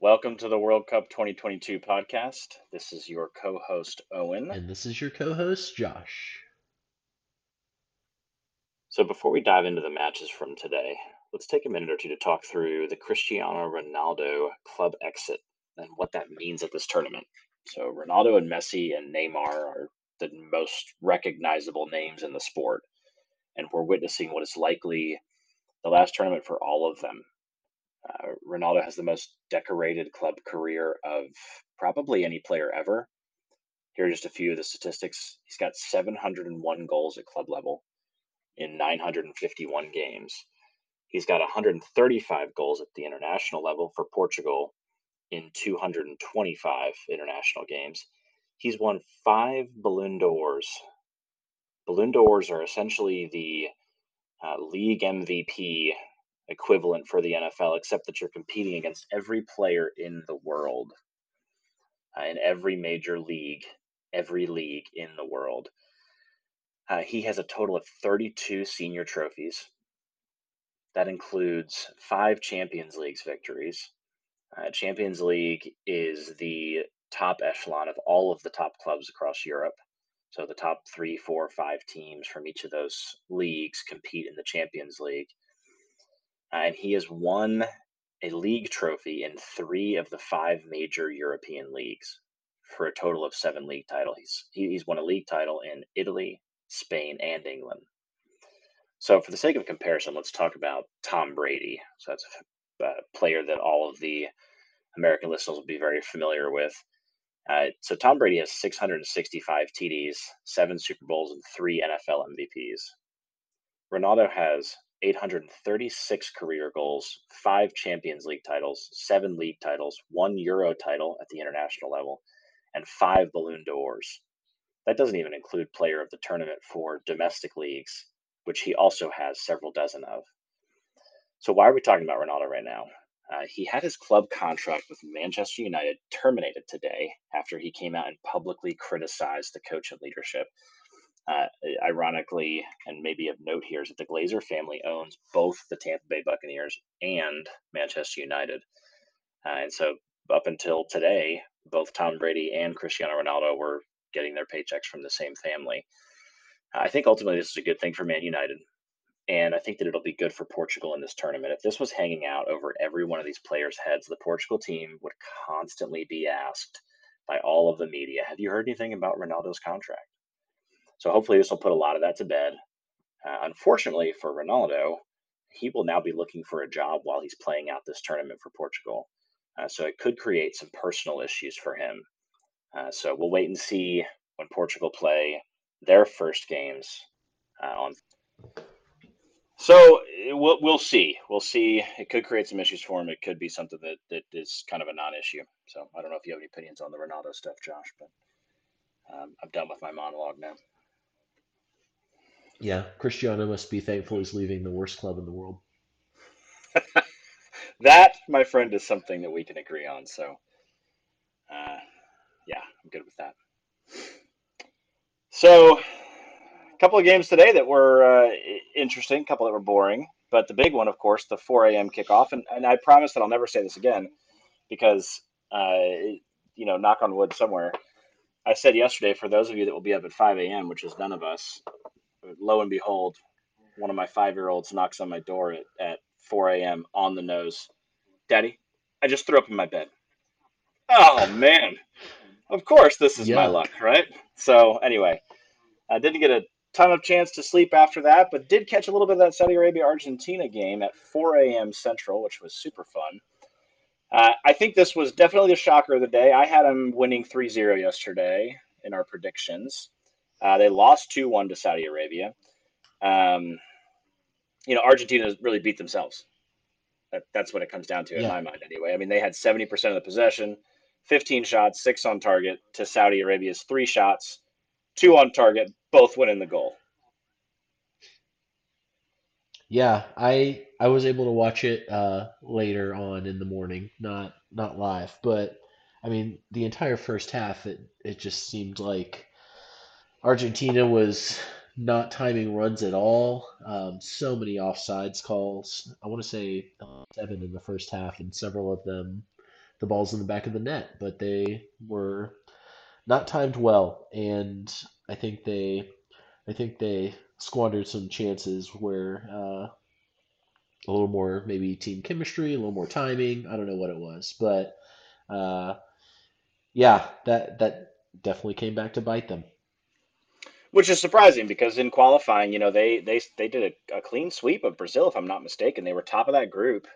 Welcome to the World Cup 2022 podcast. This is your co host, Owen. And this is your co host, Josh. So, before we dive into the matches from today, let's take a minute or two to talk through the Cristiano Ronaldo club exit and what that means at this tournament. So, Ronaldo and Messi and Neymar are the most recognizable names in the sport, and we're witnessing what is likely the last tournament for all of them. Uh, Ronaldo has the most decorated club career of probably any player ever. Here are just a few of the statistics. He's got 701 goals at club level in 951 games. He's got 135 goals at the international level for Portugal in 225 international games. He's won five Ballon d'Ors. Ballon d'Ors are essentially the uh, league MVP equivalent for the NFL, except that you're competing against every player in the world, uh, in every major league, every league in the world. Uh, he has a total of 32 senior trophies. That includes five Champions Leagues victories. Uh, Champions League is the top echelon of all of the top clubs across Europe. So the top three, four, five teams from each of those leagues compete in the Champions League. Uh, and he has won a league trophy in three of the five major European leagues for a total of seven league titles. He's, he's won a league title in Italy, Spain, and England. So, for the sake of comparison, let's talk about Tom Brady. So, that's a player that all of the American listeners will be very familiar with. Uh, so, Tom Brady has 665 TDs, seven Super Bowls, and three NFL MVPs. Ronaldo has 836 career goals, five Champions League titles, seven league titles, one Euro title at the international level, and five Ballon d'Ors. That doesn't even include player of the tournament for domestic leagues, which he also has several dozen of. So, why are we talking about Ronaldo right now? Uh, he had his club contract with Manchester United terminated today after he came out and publicly criticized the coach and leadership. Uh, ironically, and maybe of note here, is that the Glazer family owns both the Tampa Bay Buccaneers and Manchester United. Uh, and so, up until today, both Tom Brady and Cristiano Ronaldo were getting their paychecks from the same family. I think ultimately this is a good thing for Man United. And I think that it'll be good for Portugal in this tournament. If this was hanging out over every one of these players' heads, the Portugal team would constantly be asked by all of the media, Have you heard anything about Ronaldo's contract? So hopefully this will put a lot of that to bed. Uh, unfortunately for Ronaldo, he will now be looking for a job while he's playing out this tournament for Portugal. Uh, so it could create some personal issues for him. Uh, so we'll wait and see when Portugal play their first games uh, on. So we'll we'll see. We'll see. It could create some issues for him. It could be something that, that is kind of a non-issue. So I don't know if you have any opinions on the Ronaldo stuff, Josh, but um, I'm done with my monologue now. Yeah, Cristiano must be thankful he's leaving the worst club in the world. that, my friend, is something that we can agree on. So, uh, yeah, I'm good with that. So, a couple of games today that were uh, interesting, a couple that were boring, but the big one, of course, the 4 a.m. kickoff. And, and I promise that I'll never say this again because, uh, you know, knock on wood somewhere. I said yesterday, for those of you that will be up at 5 a.m., which is none of us, lo and behold, one of my five year olds knocks on my door at, at 4 a.m. on the nose. Daddy, I just threw up in my bed. Oh, man. Of course, this is yeah. my luck, right? So, anyway, I didn't get a ton of chance to sleep after that, but did catch a little bit of that Saudi Arabia Argentina game at 4 a.m. Central, which was super fun. Uh, I think this was definitely the shocker of the day. I had them winning 3 0 yesterday in our predictions. Uh, they lost 2 1 to Saudi Arabia. Um, you know, Argentina really beat themselves. That, that's what it comes down to in my mind, anyway. I mean, they had 70% of the possession, 15 shots, six on target to Saudi Arabia's three shots, two on target, both went in the goal. Yeah, I I was able to watch it uh, later on in the morning, not not live, but I mean the entire first half it it just seemed like Argentina was not timing runs at all. Um, so many offsides calls. I want to say uh, seven in the first half, and several of them the balls in the back of the net, but they were not timed well, and I think they I think they squandered some chances where uh, a little more maybe team chemistry, a little more timing. I don't know what it was, but uh, yeah, that that definitely came back to bite them. Which is surprising because in qualifying, you know, they they they did a, a clean sweep of Brazil, if I'm not mistaken. They were top of that group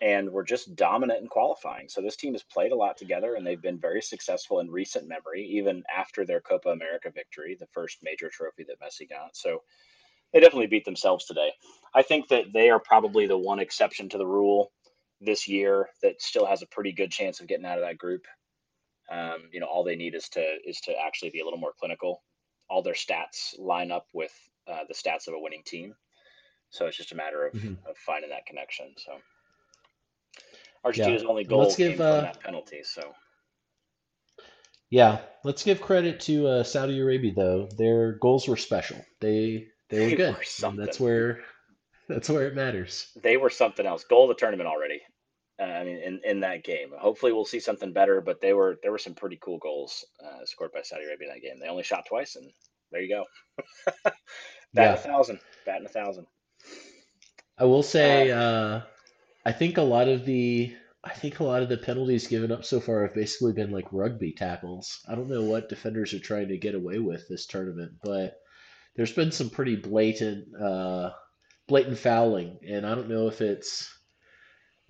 and were just dominant in qualifying. So this team has played a lot together and they've been very successful in recent memory, even after their Copa America victory, the first major trophy that Messi got. So they definitely beat themselves today. I think that they are probably the one exception to the rule this year that still has a pretty good chance of getting out of that group. Um, you know, all they need is to is to actually be a little more clinical. All their stats line up with uh, the stats of a winning team, so it's just a matter of, hmm of finding that connection. So Yeah, Argentina's only let's goal came give from uh, that penalty. So yeah, let's give credit to uh, Saudi Arabia though. Their goals were special. They they were they good, were that's where that's where it matters. They were something else. Goal of the tournament already. Uh, I mean, in, in that game. Hopefully, we'll see something better. But they were there were some pretty cool goals uh, scored by Saudi Arabia in that game. They only shot twice, and there you go. Batting a Yeah, thousand. Batting a thousand. I will Uh, say uh, I think a lot of the I think a lot of the penalties given up so far have basically been like rugby tackles. I don't know what defenders are trying to get away with this tournament, but there's been some pretty blatant uh, blatant fouling, and I don't know if it's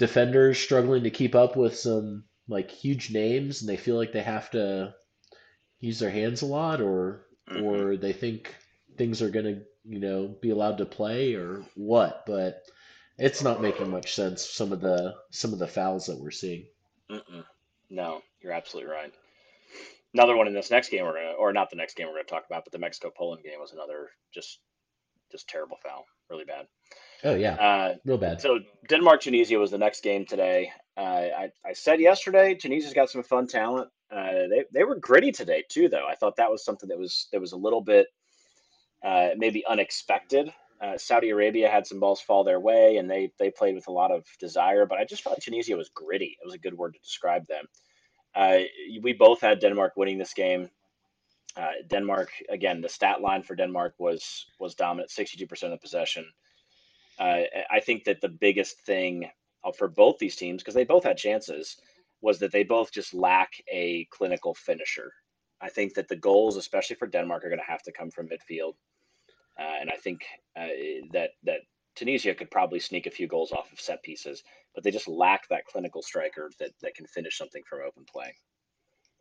defenders struggling to keep up with some like huge names and they feel like they have to use their hands a lot or mhm. or they think things are going to you know be allowed to play or what but it's not making much sense some of the some of the fouls that we're seeing Mm-mm. No, you're absolutely right. Another one in this next game we're gonna, or not the next game we're gonna talk about, but the Mexico Poland game was another just just terrible foul, really bad. Oh yeah Uh, real bad so Denmark Tunisia was the next game today. Uh, I I said yesterday Tunisia's got some fun talent. Uh, they they were gritty today too, though. I thought that was something that was that was a little bit uh, maybe unexpected. Uh, Saudi Arabia had some balls fall their way, and they they played with a lot of desire. But I just felt Tunisia was gritty. It was a good word to describe them. Uh, we both had Denmark winning this game. Uh, Denmark again, the stat line for Denmark was was dominant, sixty two percent of the possession. Uh, I think that the biggest thing uh, for both these teams, because they both had chances, was that they both just lack a clinical finisher. I think that the goals, especially for Denmark, are going to have to come from midfield. Uh, and I think uh, that that Tunisia could probably sneak a few goals off of set pieces, but they just lack that clinical striker that, that can finish something from open play.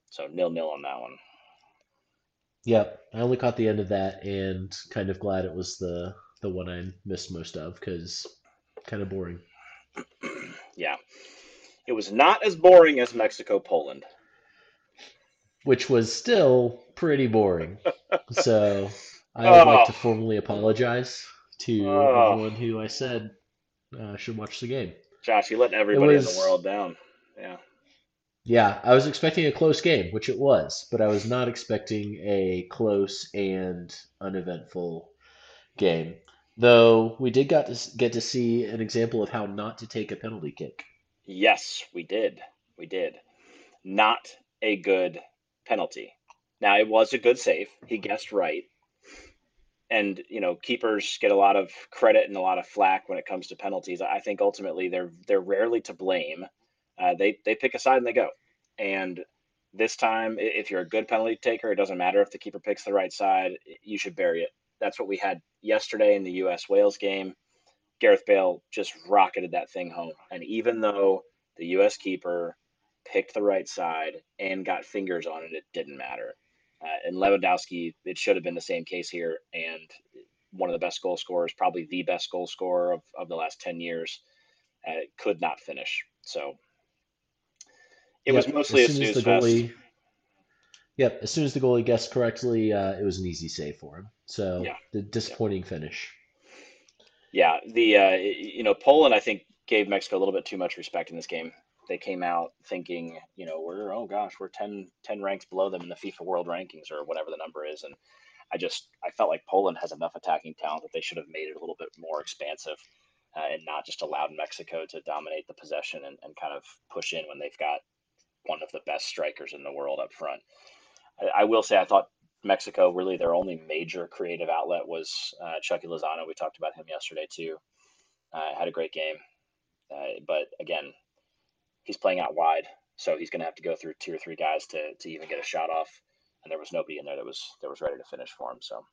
So nil nil on that one. yep i only caught the end of that and kind of glad it was the the one i missed most of because kind of boring yeah, it was not as boring as Mexico Poland. which was still pretty boring So I would like Oh, to formally apologize to oh, everyone who I said uh, should watch the game. Josh, you let everybody in the was, world down. Yeah. yeah, I was expecting a close game, which it was, but I was not expecting a close and uneventful game. Though we did got to get to see an example of how not to take a penalty kick. Yes, we did. We did. Not a good penalty. Now it was a good save. He guessed right. And you know, keepers get a lot of credit and a lot of flack when it comes to penalties. I think ultimately they're they're rarely to blame. Uh, they they pick a side and they go. And this time, if you're a good penalty taker, it doesn't matter if the keeper picks the right side. You should bury it. That's what we had yesterday in the U.S. Wales game. Gareth Bale just rocketed that thing home. And even though the U.S. keeper picked the right side and got fingers on it, it didn't matter. Uh, and Lewandowski, it should have been the same case here. And one of the best goal scorers, probably the best goal scorer of, of the last 10 years, uh, could not finish. So it was Yep, as mostly a as the snooze fest. goalie, yep, as soon as the goalie guessed correctly, uh, it was an easy save for him. So Yeah. the Yeah. disappointing finish. Yeah. The, uh, you know, Poland, I think, gave Mexico a little bit too much respect in this game. They came out thinking, you know, we're, oh gosh, we're 10, 10 ranks below them in the FIFA world rankings or whatever the number is. And I just I felt like Poland has enough attacking talent that they should have made it a little bit more expansive uh, and not just allowed Mexico to dominate the possession and, and kind of push in when they've got one of the best strikers in the world up front. I, will say I thought Mexico really their only major creative outlet was uh, Chucky Lozano. We talked about him yesterday too. Uh, had a great game, uh, but again, he's playing out wide, so he's going to have to go through two or three guys to, to even get a shot off. And there was nobody in there that was that was ready to finish for him. So,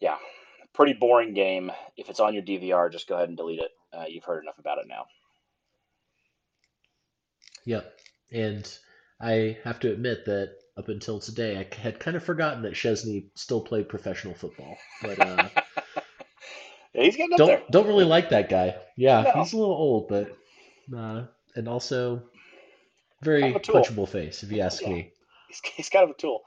yeah, pretty boring game. If it's on your DVR, just go ahead and delete it. Uh, you've heard enough about it now. Yep, and I have to admit that up until today, I had kind of forgotten that Szczesny still played professional football, but uh, yeah, he's getting up don't there. don't really like that guy. Yeah, No. he's a little old, but uh, and also very Kind of punchable face, if you ask Yeah. me. He's, he's kind of a tool.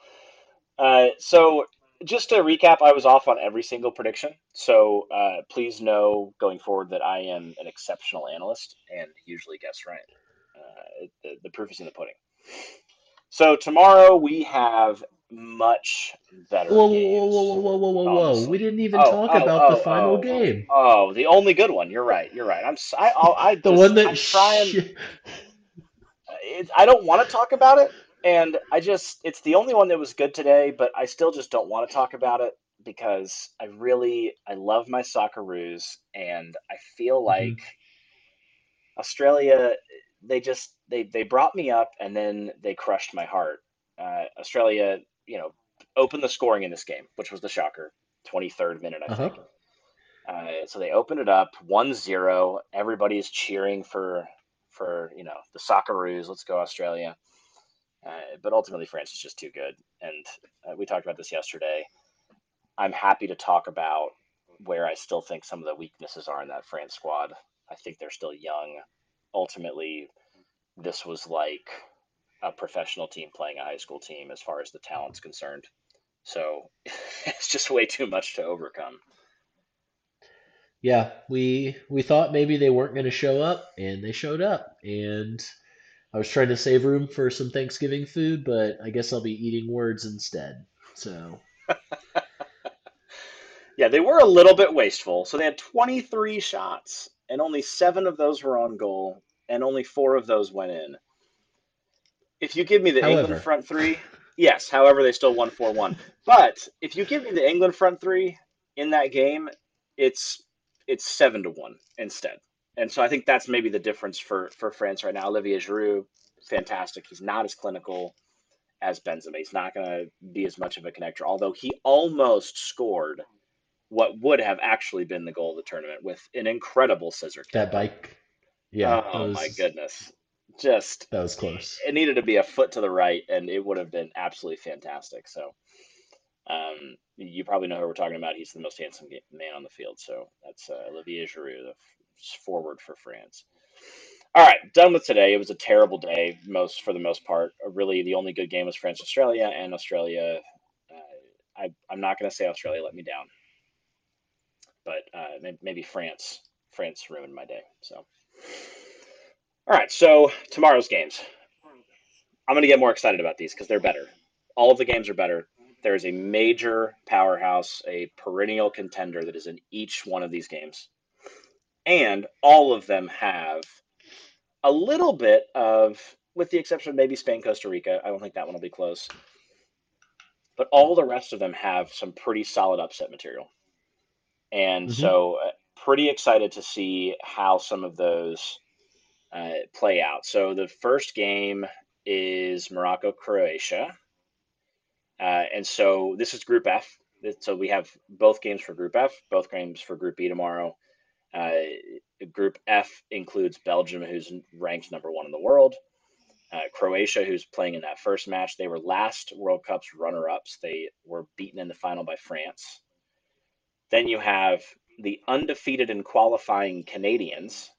Uh, so just to recap, I was off on every single prediction. So uh, please know going forward that I am an exceptional analyst and usually guess right. Uh, the, the proof is in the pudding. So tomorrow we have much better Whoa, whoa, games. whoa, whoa, whoa, whoa, whoa, Oh, whoa! We didn't even Oh, talk oh, about the oh, final oh, game. Oh, the only good one. You're right. You're right. I'm. I, I The just, one that I'm trying. sh- it, I don't want to talk about it, and I just it's the only one that was good today, but I still just don't want to talk about it because I really I love my Socceroos, and I feel mm-hmm. like Australia they just they they brought me up and then they crushed my heart. Uh, Australia, you know, opened the scoring in this game, which was the shocker, 23rd minute, I Uh-huh. think. Uh, so they opened it up 1-0. Everybody is cheering for for you know the Socceroos. Let's go Australia. Uh, but ultimately, France is just too good, and uh, we talked about this yesterday. I'm happy to talk about where I still think some of the weaknesses are in that France squad. I think they're still young. Ultimately, this was like a professional team playing a high school team as far as the talent's concerned. So it's just way too much to overcome. Yeah, we we thought maybe they weren't going to show up, and they showed up. And I was trying to save room for some Thanksgiving food, but I guess I'll be eating words instead. So Yeah, they were a little bit wasteful. So they had 23 shots, and only seven of those were on goal, and only four of those went in. If you give me the However. England front three, yes. However, they still won 4 1. But if you give me the England front three in that game, it's it's seven to one instead. And so I think that's maybe the difference for for France right now. Olivier Giroud, fantastic. He's not as clinical as Benzema. He's not going to be as much of a connector, although he almost scored what would have actually been the goal of the tournament with an incredible scissor kick. that bike, yeah, oh was my goodness. Just that was close. it needed to be a foot to the right and it would have been absolutely fantastic. So um, you probably know who we're talking about. He's the most handsome man on the field. So that's uh, Olivier Giroud, the forward for France. All right, done with today. It was a terrible day, most for the most part. Uh, Really, the only good game was France Australia, and Australia. Uh, I, I'm not going to say Australia let me down, but uh, maybe France. France ruined my day. So, all right. So tomorrow's games. I'm going to get more excited about these because they're better. All of the games are better. There is a major powerhouse, a perennial contender that is in each one of these games. And all of them have a little bit of, with the exception of maybe Spain, Costa Rica, I don't think that one will be close. But all the rest of them have some pretty solid upset material. And Mhm. so, uh, pretty excited to see how some of those uh, play out. So, the first game is Morocco Croatia. Uh, and so this is Group F. So we have both games for Group F, both games for Group B tomorrow. Uh, group F includes Belgium, who's ranked number one in the world. Uh, Croatia, who's playing in that first match. They were last World Cup's runner ups. They were beaten in the final by France. Then you have the undefeated and qualifying Canadians,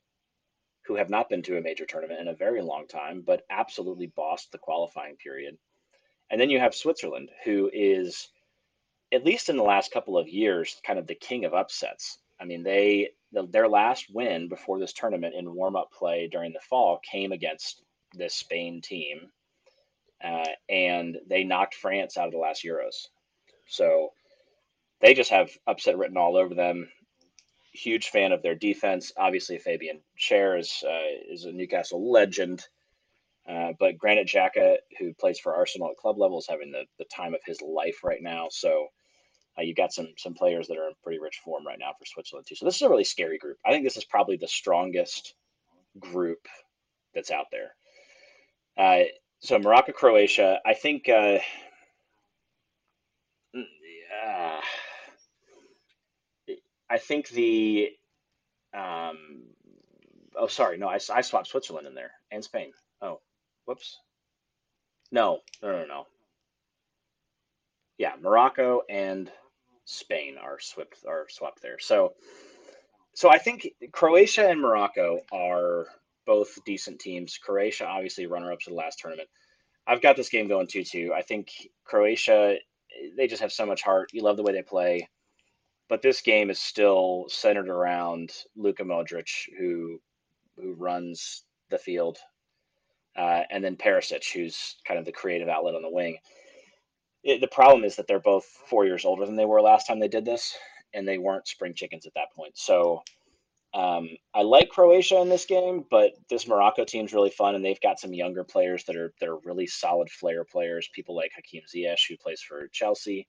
who have not been to a major tournament in a very long time, but absolutely bossed the qualifying period. And then you have Switzerland, who is, at least in the last couple of years, kind of the king of upsets. I mean, they the, their last win before this tournament in warm up play during the fall came against this Spain team, uh, and they knocked France out of the last Euros. So they just have upset written all over them. Huge fan of their defense. Obviously, Fabian Schär is uh, is a Newcastle legend. Uh, but Granit Xhaka, who plays for Arsenal at club level, is having the, the time of his life right now. So uh, you've got some some players that are in pretty rich form right now for Switzerland too. So this is a really scary group. I think this is probably the strongest group that's out there. Uh, so Morocco, Croatia. I think. Uh, yeah, I think the. Um, oh, sorry. No, I, I swapped Switzerland in there and Spain. Oh, whoops. No, no, no, no. Yeah, Morocco and Spain are swapped are swapped there. So, so I think Croatia and Morocco are both decent teams. Croatia, obviously, runner ups to the last tournament. I've got this game going 2 2. I think Croatia, they just have so much heart. You love the way they play. But this game is still centered around Luka Modric, who who runs the field, uh, and then Perisic, who's kind of the creative outlet on the wing. It, the problem is that they're both four years older than they were last time they did this, and they weren't spring chickens at that point. So um, I like Croatia in this game, but this Morocco team's really fun, and they've got some younger players that are that are really solid flair players. People like Hakim Ziyech, who plays for Chelsea.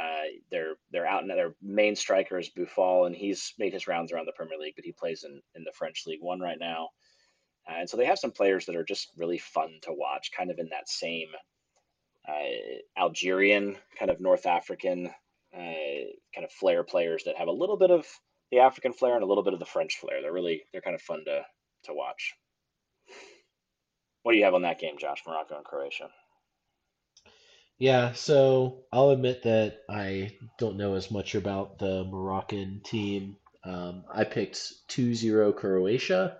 Uh, they're they're out and their main striker is Boufal, and he's made his rounds around the Premier League, but he plays in, in the French League One right now. Uh, and so they have some players that are just really fun to watch, kind of in that same uh, Algerian, kind of North African uh, kind of flair players that have a little bit of the African flair and a little bit of the French flair. They're really they're kind of fun to to watch. What do you have on that game, Josh? Morocco and Croatia. Yeah, so I'll admit that I don't know as much about the Moroccan team. Um, I picked 2-0 Croatia,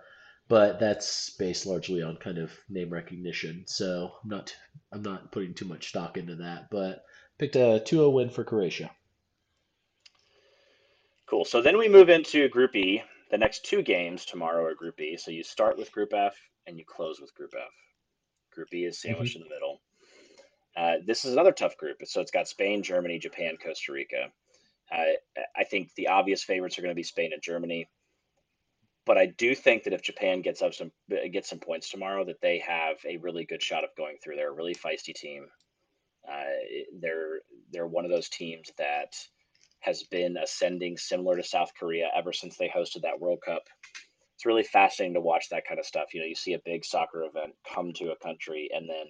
but that's based largely on kind of name recognition. So I'm not I'm not putting too much stock into that, but picked a 2-0 win for Croatia. Cool. So then we move into Group E. The next two games tomorrow are Group E. So you start with Group F and you close with Group F. Group E is sandwiched mm-hmm. in the middle. Uh, this is another tough group. So it's got Spain, Germany, Japan, Costa Rica. Uh, I think the obvious favorites are going to be Spain and Germany, but I do think that if Japan gets up some gets some points tomorrow, that they have a really good shot of going through. They're a really feisty team. Uh, they're they're one of those teams that has been ascending similar to South Korea ever since they hosted that World Cup. It's really fascinating to watch that kind of stuff. You know, you see a big soccer event come to a country and then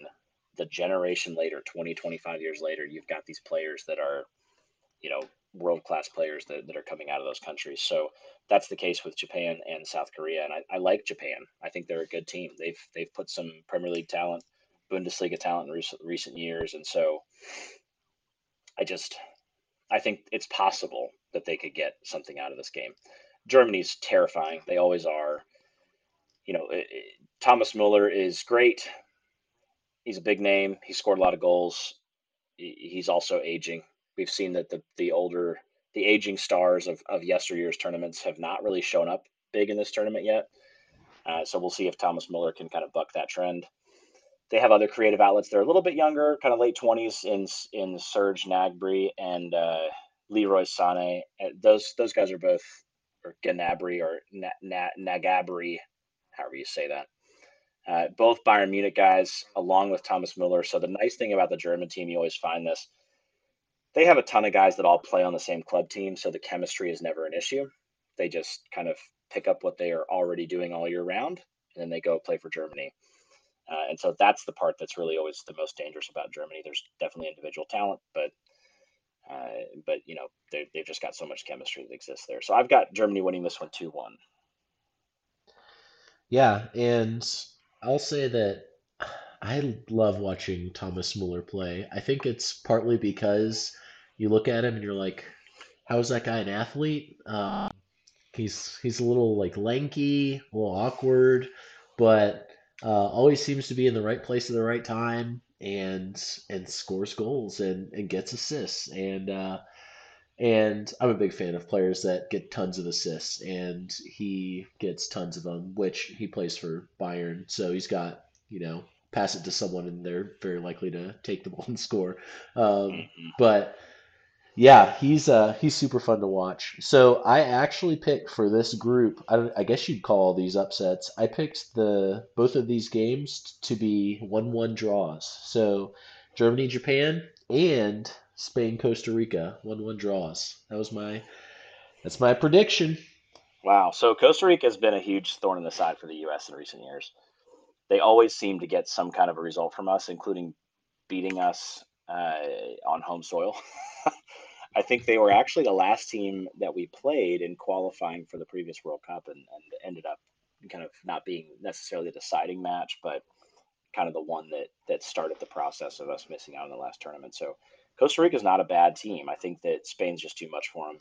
the generation later, 20, 25 years later, you've got these players that are, you know, world class players that, that are coming out of those countries. So that's the case with Japan and South Korea. And I, I like Japan. I think they're a good team. They've they've put some Premier League talent, Bundesliga talent in recent recent years. And so I just I think it's possible that they could get something out of this game. Germany's terrifying. They always are. You know, it, it, Thomas Muller is great. He's a big name. He scored a lot of goals. He's also aging. We've seen that the the older, the aging stars of, of yesteryear's tournaments have not really shown up big in this tournament yet. Uh, so we'll see if Thomas Muller can kind of buck that trend. They have other creative outlets. They're a little bit younger, kind of late twenties in in Serge Gnabry and uh, Leroy Sané. Uh, those those guys are both or Gnabry or Na, Na, Nagabry, however you say that. Uh, both Bayern Munich guys, along with Thomas Muller. So the nice thing about the German team, you always find this, they have a ton of guys that all play on the same club team, so the chemistry is never an issue. They just kind of pick up what they are already doing all year round, and then they go play for Germany. Uh, and so that's the part that's really always the most dangerous about Germany. There's definitely individual talent, but uh, but you know they've just got so much chemistry that exists there. So I've got Germany winning this one two one. Yeah, and I'll say that I love watching Thomas Muller play. I think it's partly because you look at him and you're like, how is that guy an athlete? Uh, he's he's a little like lanky, a little awkward, but uh, always seems to be in the right place at the right time and and scores goals and, and gets assists and uh, and I'm a big fan of players that get tons of assists and he gets tons of them which he plays for Bayern so he's got you know pass it to someone and they're very likely to take the ball and score um, mm-hmm. but Yeah, he's uh he's super fun to watch. So I actually picked for this group, I don't, I guess you'd call these upsets. I picked the both of these games to be 1-1 draws. So Germany, Japan, and Spain, Costa Rica, 1-1 draws. That was my that's my prediction. Wow. So Costa Rica has been a huge thorn in the side for the U.S. in recent years. They always seem to get some kind of a result from us, including beating us uh, on home soil. I think they were actually the last team that we played in qualifying for the previous World Cup and, and ended up kind of not being necessarily a deciding match, but kind of the one that that started the process of us missing out in the last tournament. So Costa Rica is not a bad team. I think that Spain's just too much for them.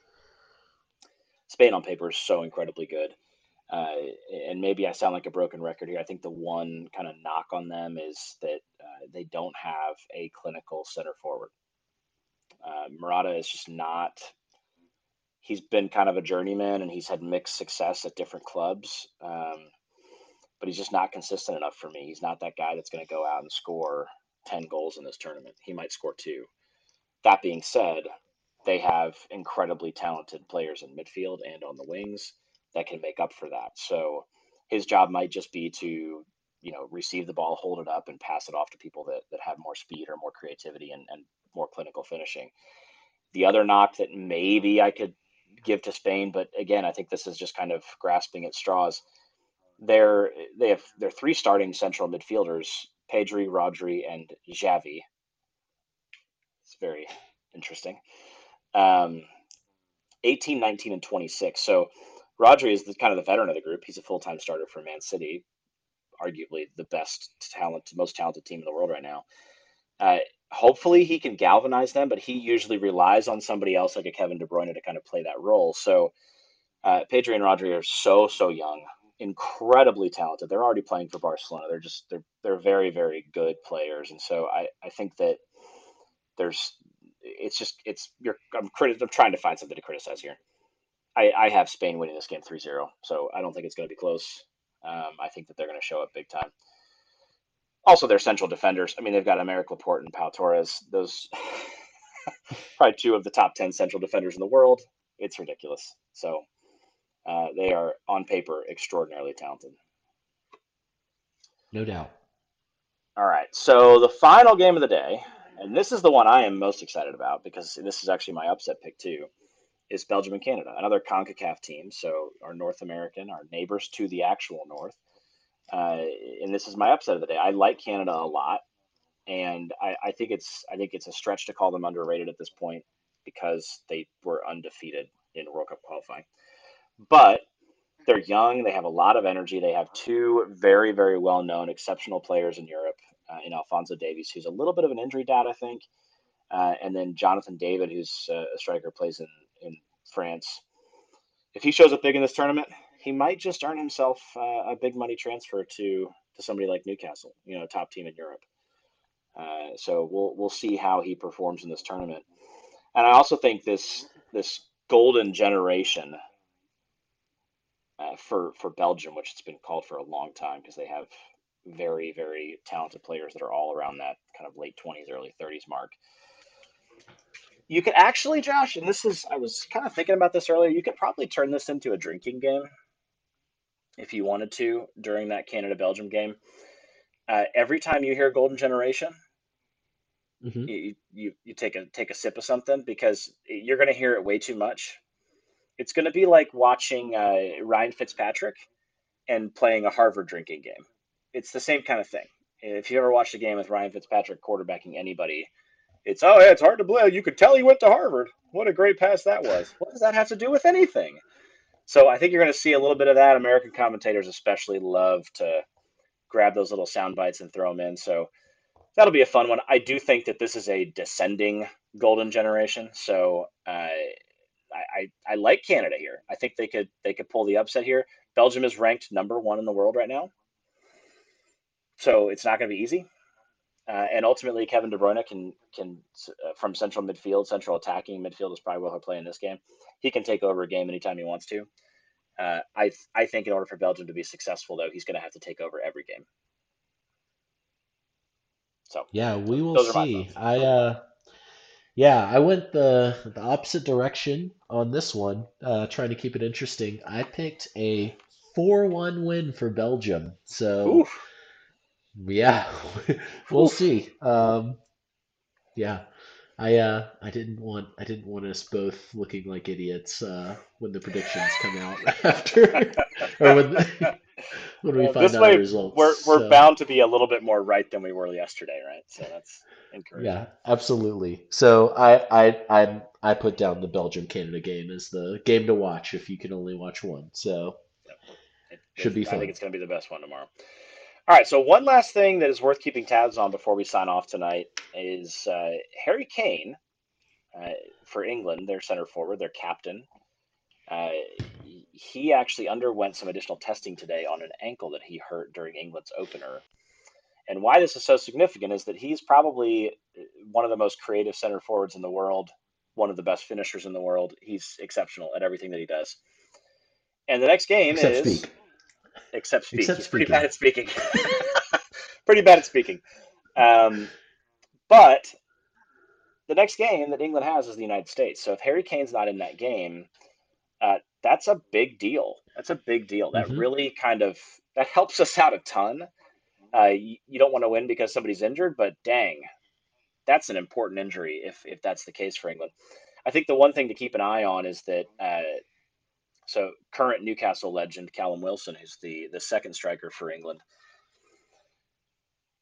Spain on paper is so incredibly good. Uh, and maybe I sound like a broken record here. I think the one kind of knock on them is that uh, they don't have a clinical center forward. Uh, Morata is just not. He's been kind of a journeyman, and he's had mixed success at different clubs. Um, but he's just not consistent enough for me. He's not that guy that's going to go out and score ten goals in this tournament. He might score two. That being said, they have incredibly talented players in midfield and on the wings that can make up for that. So his job might just be to you know receive the ball, hold it up, and pass it off to people that that have more speed or more creativity and, and more clinical finishing. The other knock that maybe I could give to Spain, but again, I think this is just kind of grasping at straws. They're they have their three starting central midfielders, Pedri, Rodri, and Gavi. It's very interesting. Um, 18, 19, and 26. So Rodri is the, kind of the veteran of the group. He's a full time starter for Man City, arguably the best talent, most talented team in the world right now. Uh, hopefully he can galvanize them, but he usually relies on somebody else like a Kevin De Bruyne to kind of play that role. So uh, Pedri and Rodri are so so young, incredibly talented. They're already playing for Barcelona. They're just they're they're very very good players, and so I I think that there's it's just it's you're I'm criti- I'm trying to find something to criticize here. I, I have Spain winning this game 3-0, so I don't think it's going to be close. Um, I think that they're going to show up big time. Also, their central defenders. I mean, they've got Aymeric Laporte and Pau Torres. Those probably two of the top ten central defenders in the world. It's ridiculous. So uh, they are on paper extraordinarily talented. No doubt. All right. So the final game of the day, and this is the one I am most excited about because this is actually my upset pick too, is Belgium and Canada, another CONCACAF team. So our North American, our neighbors to the actual North. Uh, and this is my upset of the day. I like Canada a lot, and I, I think it's I think it's a stretch to call them underrated at this point because they were undefeated in World Cup qualifying. But they're young. They have a lot of energy. They have two very very well known exceptional players in Europe, uh, in Alphonso Davies, who's a little bit of an injury dad, I think, uh, and then Jonathan David, who's uh, a striker, plays in in France. If he shows up big in this tournament, he might just earn himself uh, a big money transfer to to somebody like Newcastle, you know, top team in Europe. Uh, so we'll we'll see how he performs in this tournament. And I also think this this golden generation uh, for for Belgium, which it's been called for a long time because they have very very talented players that are all around that kind of late twenties, early thirties mark. You could actually, Josh, and this is I was kind of thinking about this earlier. You could probably turn this into a drinking game if you wanted to during that Canada Belgium game. Uh, every time you hear Golden Generation, hmm you, you you take a take a sip of something because you're going to hear it way too much. It's going to be like watching uh, Ryan Fitzpatrick and playing a Harvard drinking game. It's the same kind of thing. If you ever watched a game with Ryan Fitzpatrick quarterbacking anybody, it's oh yeah, it's hard to believe. You could tell he went to Harvard. What a great pass that was. What does that have to do with anything? So I think you're going to see a little bit of that. American commentators especially love to grab those little sound bites and throw them in. So that'll be a fun one. I do think that this is a descending golden generation. So uh, I, I I like Canada here. I think they could they could pull the upset here. Belgium is ranked number one in the world right now, so it's not going to be easy. Uh, and ultimately, Kevin De Bruyne can can uh, from central midfield, central attacking midfield is probably where he'll play in this game. He can take over a game anytime he wants to. Uh, I I think in order for Belgium to be successful, though, he's going to have to take over every game. So Yeah, we will see. I uh Yeah, I went the the opposite direction on this one, uh, trying to keep it interesting. I picked a 4-1 win for Belgium. So, Oof, yeah, we'll see. Um, yeah, I uh, I didn't want I didn't want us both looking like idiots uh, when the predictions come out after or when when we Well, find this out the way results. we're we're So. bound to be a little bit more right than we were yesterday, right? So that's encouraging. Yeah, absolutely. So I I I I put down the Belgium Canada game as the game to watch if you can only watch one. So Yep. It, should be I think it's going to be the best one tomorrow. All right. So one last thing that is worth keeping tabs on before we sign off tonight is uh, Harry Kane uh, for England, their center forward, their captain. Uh, he actually underwent some additional testing today on an ankle that he hurt during England's opener. And why this is so significant is that he's probably uh, one of the most creative center forwards in the world, one of the best finishers in the world. He's exceptional at everything that he does. And the next game Except is, speak. Except speak. Except He's pretty bad at speaking. pretty bad at speaking. Um, but the next game that England has is the United States. So if Harry Kane's not in that game, uh, that's a big deal. That's a big deal. That hmm really kind of that helps us out a ton. Uh, you, you don't want to win because somebody's injured, but dang, that's an important injury if if that's the case for England. I think the one thing to keep an eye on is that uh, so current Newcastle legend Callum Wilson, who's the the second striker for England,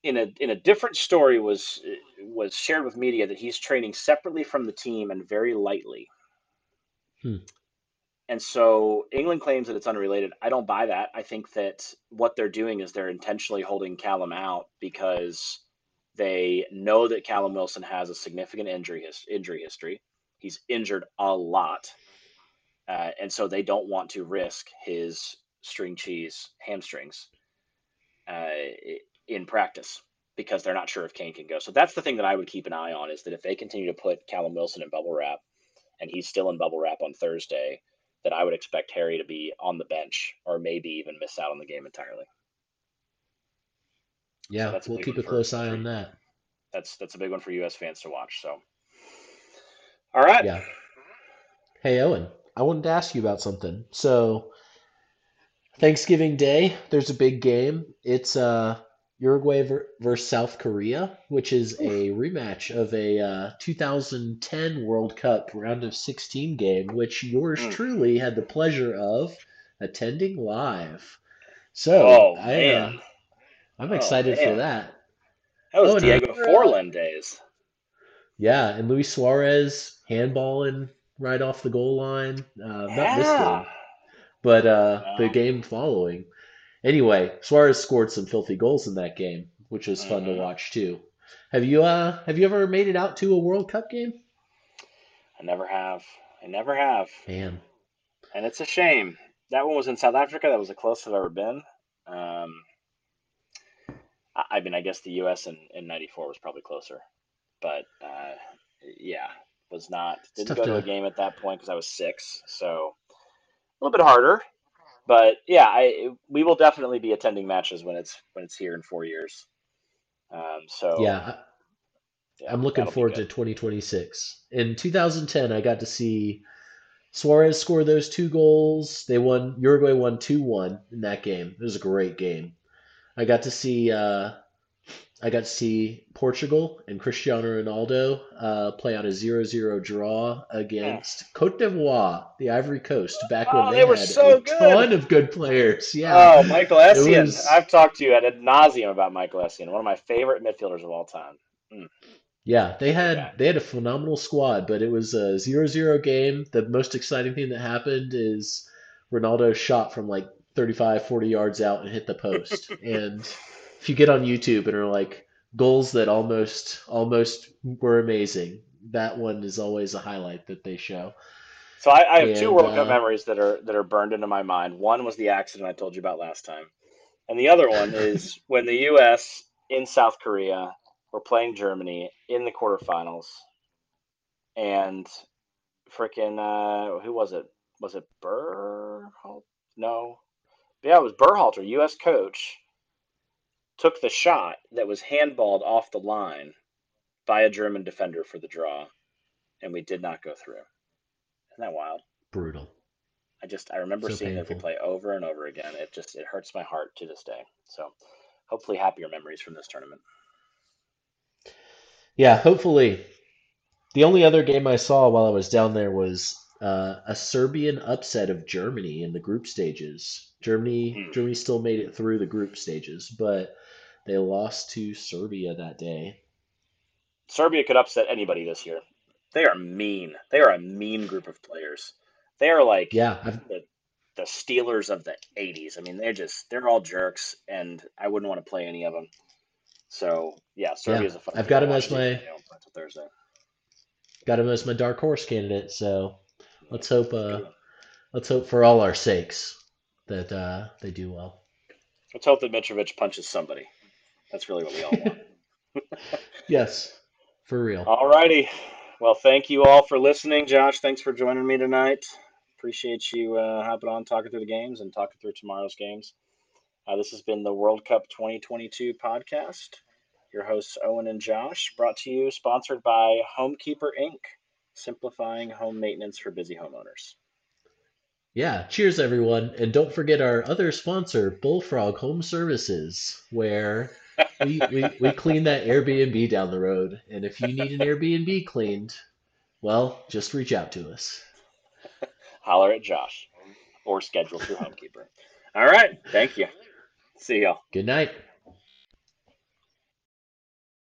in a in a different story was was shared with media that he's training separately from the team and very lightly. Hmm. And so England claims that it's unrelated. I don't buy that. I think that what they're doing is they're intentionally holding Callum out because they know that Callum Wilson has a significant injury his, injury history. He's injured a lot, uh, and so they don't want to risk his string cheese hamstrings uh, in practice because they're not sure if Kane can go. So that's the thing that I would keep an eye on is that if they continue to put Callum Wilson in bubble wrap and he's still in bubble wrap on Thursday, that I would expect Harry to be on the bench or maybe even miss out on the game entirely. So Yeah, that's we'll keep a close eye on that. that's that's a big one for US fans to watch. So all right. Yeah. Hey Owen, I wanted to ask you about something. So Thanksgiving Day, there's a big game. It's uh Uruguay ver versus South Korea, which is a rematch of a uh, 2010 World Cup round of 16 game, which yours Mm. truly had the pleasure of attending live. So Oh I, uh, I'm Oh excited for that. That was Oh, Diego uh, Forlan days. yeah, and Luis Suarez handballing right off the goal line. Uh, not this game, but uh, the game following. Anyway, Suarez scored some filthy goals in that game, which was fun to hmm watch too. Have you uh have you ever made it out to a World Cup game? I never have. I never have. Man, And it's a shame. That one was in South Africa. That was the closest I've ever been. Um, I, I mean, I guess the U.S. in, in '94 was probably closer, but uh, yeah, was not. Didn't go to a game at that point because I was six, so a little bit harder. But yeah, I we will definitely be attending matches when it's when it's here in four years. Um, so I, yeah, I'm looking forward to 2026. In 2010, I got to see Suarez score those two goals. They won. Uruguay won 2-1 in that game. It was a great game. I got to see uh, I got to see Portugal and Cristiano Ronaldo uh, play out a zero-zero draw against Cote d'Ivoire, the Ivory Coast, back when Oh, they they were had a good. ton of good players. Yeah, Oh, Michael Essien. was. I've talked to you at ad nauseum about Michael Essien, one of my favorite midfielders of all time. Mm, Yeah, they had they had a phenomenal squad, but it was a zero-zero game. The most exciting thing that happened is Ronaldo shot from like 35, 40 yards out and hit the post. And if you get on YouTube and are like goals that almost almost were amazing, that one is always a highlight that they show. So I, I have two And World Cup uh memories that are that are burned into my mind. One was the accident I told you about last time, and the other one is when the U.S. in South Korea were playing Germany in the quarterfinals, and freaking uh, who was it? Was it Burr? No, yeah, it was Berhalter, U.S. coach, took the shot that was handballed off the line by a German defender for the draw. and we did not go through. Isn't that wild? Brutal. I just I remember So seeing painful. replay over and over again. It just it hurts my heart to this day. So hopefully happier memories from this tournament. Yeah, hopefully. The only other game I saw while I was down there was uh, a Serbian upset of Germany in the group stages. Germany Hmm. Germany still made it through the group stages, but they lost to Serbia that day. Serbia could upset anybody this year. They are mean. They are a mean group of players. They are like Yeah, I've, the the Steelers of the '80s. I mean, they're just they're all jerks, and I wouldn't want to play any of them. So yeah, Serbia's a fun. I've got him as my- you know, until Thursday. got him as my dark horse candidate, so let's hope uh, let's hope for all our sakes that uh, they do well. Let's hope that Mitrovic punches somebody. That's really what we all want. Yes, for real. all righty. Well, thank you all for listening. Josh, thanks for joining me tonight. Appreciate you uh, hopping on, talking through the games, and talking through tomorrow's games. Uh, this has been the World Cup 2022 podcast. Your hosts, Owen and Josh, brought to you, sponsored by Homekeeper Inc., simplifying home maintenance for busy homeowners. Yeah, cheers everyone, and don't forget our other sponsor, Bullfrog Home Services, where we, we, we clean that Airbnb down the road. And if you need an Airbnb cleaned, well, just reach out to us. Holler at Josh or schedule through Homekeeper. All right. Thank you. See y'all. Good night.